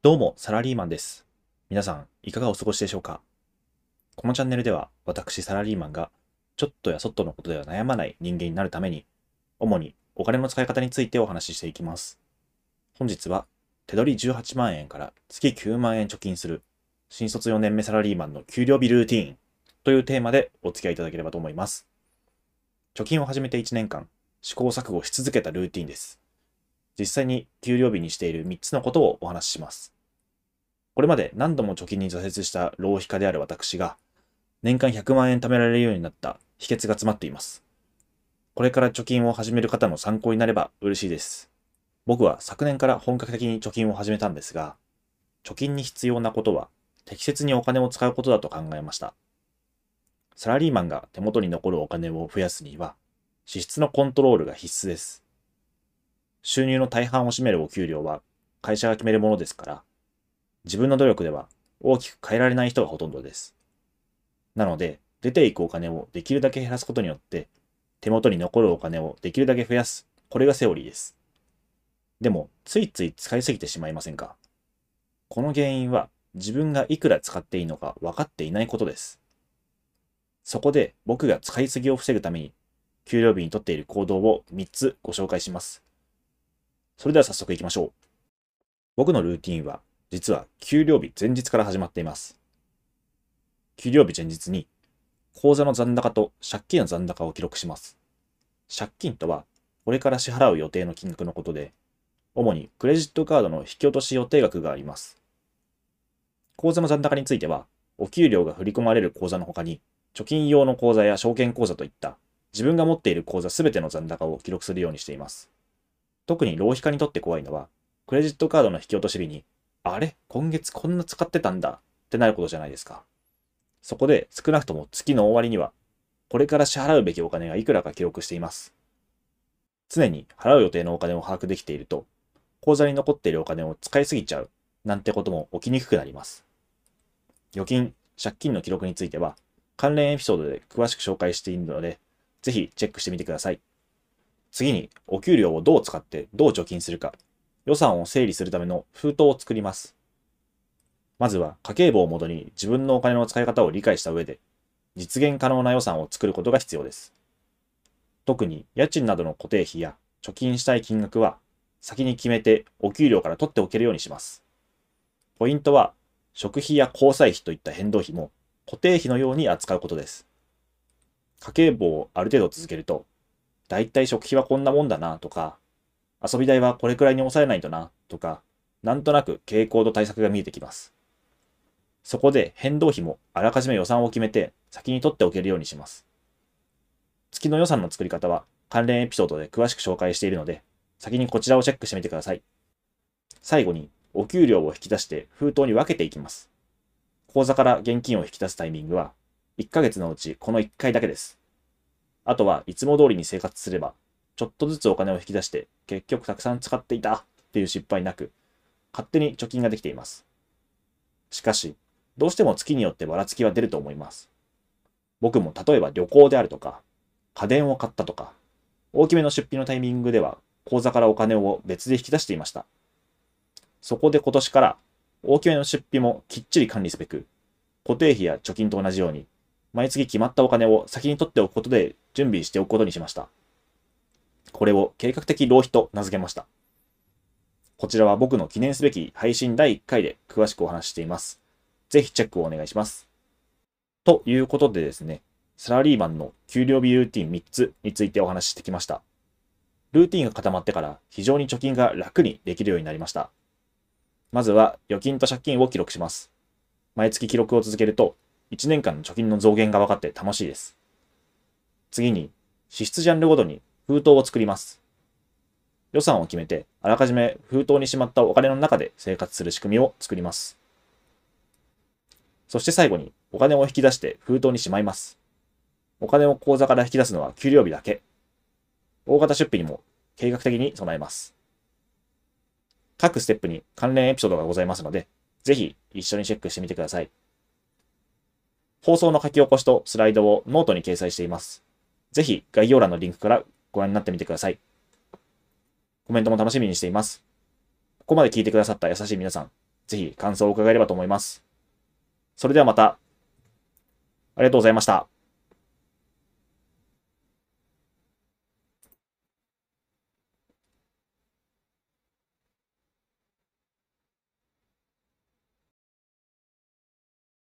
どうも、サラリーマンです。皆さん、いかがお過ごしでしょうか？このチャンネルでは、私、サラリーマンが、ちょっとやそっとのことでは悩まない人間になるために、主にお金の使い方についてお話ししていきます。本日は、手取り18万円から月9万円貯金する、新卒4年目サラリーマンの給料日ルーティーンというテーマでお付き合いいただければと思います。貯金を始めて1年間、試行錯誤し続けたルーティンです。実際に給料日にしている3つのことをお話しします。これまで何度も貯金に挫折した浪費家である私が、年間100万円貯められるようになった秘訣が詰まっています。これから貯金を始める方の参考になれば嬉しいです。僕は昨年から本格的に貯金を始めたんですが、貯金に必要なことは適切にお金を使うことだと考えました。サラリーマンが手元に残るお金を増やすには、支出のコントロールが必須です。収入の大半を占めるお給料は会社が決めるものですから、自分の努力では大きく変えられない人がほとんどです。なので、出ていくお金をできるだけ減らすことによって、手元に残るお金をできるだけ増やす。これがセオリーです。でも、ついつい使いすぎてしまいませんか？この原因は、自分がいくら使っていいのか分かっていないことです。そこで、僕が使いすぎを防ぐために、給料日にとっている行動を3つご紹介します。それでは早速行きましょう。僕のルーティンは、実は給料日前日から始まっています。給料日前日に、口座の残高と借金の残高を記録します。借金とは、これから支払う予定の金額のことで、主にクレジットカードの引き落とし予定額があります。口座の残高については、お給料が振り込まれる口座の他に、貯金用の口座や証券口座といった、自分が持っている口座すべての残高を記録するようにしています。特に浪費家にとって怖いのは、クレジットカードの引き落とし日に、あれ？今月こんな使ってたんだってなることじゃないですか。そこで少なくとも月の終わりには、これから支払うべきお金がいくらか記録しています。常に払う予定のお金を把握できていると、口座に残っているお金を使いすぎちゃうなんてことも起きにくくなります。預金、借金の記録については、関連エピソードで詳しく紹介しているので、ぜひチェックしてみてください。次に、お給料をどう使ってどう貯金するか、予算を整理するための封筒を作ります。まずは家計簿をもとに自分のお金の使い方を理解した上で、実現可能な予算を作ることが必要です。特に家賃などの固定費や貯金したい金額は、先に決めてお給料から取っておけるようにします。ポイントは、食費や交際費といった変動費も固定費のように扱うことです。家計簿をある程度続けると、だいたい食費はこんなもんだなとか、遊び代はこれくらいに抑えないとなとか、なんとなく傾向と対策が見えてきます。そこで変動費もあらかじめ予算を決めて先に取っておけるようにします。月の予算の作り方は関連エピソードで詳しく紹介しているので、先にこちらをチェックしてみてください。最後に、お給料を引き出して封筒に分けていきます。口座から現金を引き出すタイミングは、1ヶ月のうちこの1回だけです。あとはいつも通りに生活すれば、ちょっとずつお金を引き出して結局たくさん使っていたっていう失敗なく、勝手に貯金ができています。しかし、どうしても月によってばらつきは出ると思います。僕も例えば旅行であるとか、家電を買ったとか、大きめの出費のタイミングでは口座からお金を別で引き出していました。そこで今年から大きめの出費もきっちり管理すべく、固定費や貯金と同じように、毎月決まったお金を先に取っておくことで準備しておくことにしました。これを計画的浪費と名付けました。こちらは僕の記念すべき配信第1回で詳しくお話ししています。ぜひチェックをお願いします。ということでですね、サラリーマンの給料日ルーティン3つについてお話ししてきました。ルーティンが固まってから非常に貯金が楽にできるようになりました。まずは預金と借金を記録します。毎月記録を続けると1年間の貯金の増減が分かって楽しいです。次に支出ジャンルごとに封筒を作ります。予算を決めてあらかじめ封筒にしまったお金の中で生活する仕組みを作ります。そして最後にお金を引き出して封筒にしまいます。お金を口座から引き出すのは給料日だけ。大型出費にも計画的に備えます。各ステップに関連エピソードがございますので、ぜひ一緒にチェックしてみてください。放送の書き起こしとスライドをノートに掲載しています。ぜひ概要欄のリンクからご覧になってみてください。コメントも楽しみにしています。ここまで聞いてくださった優しい皆さん、ぜひ感想を伺えればと思います。それではまた、ありがとうございました。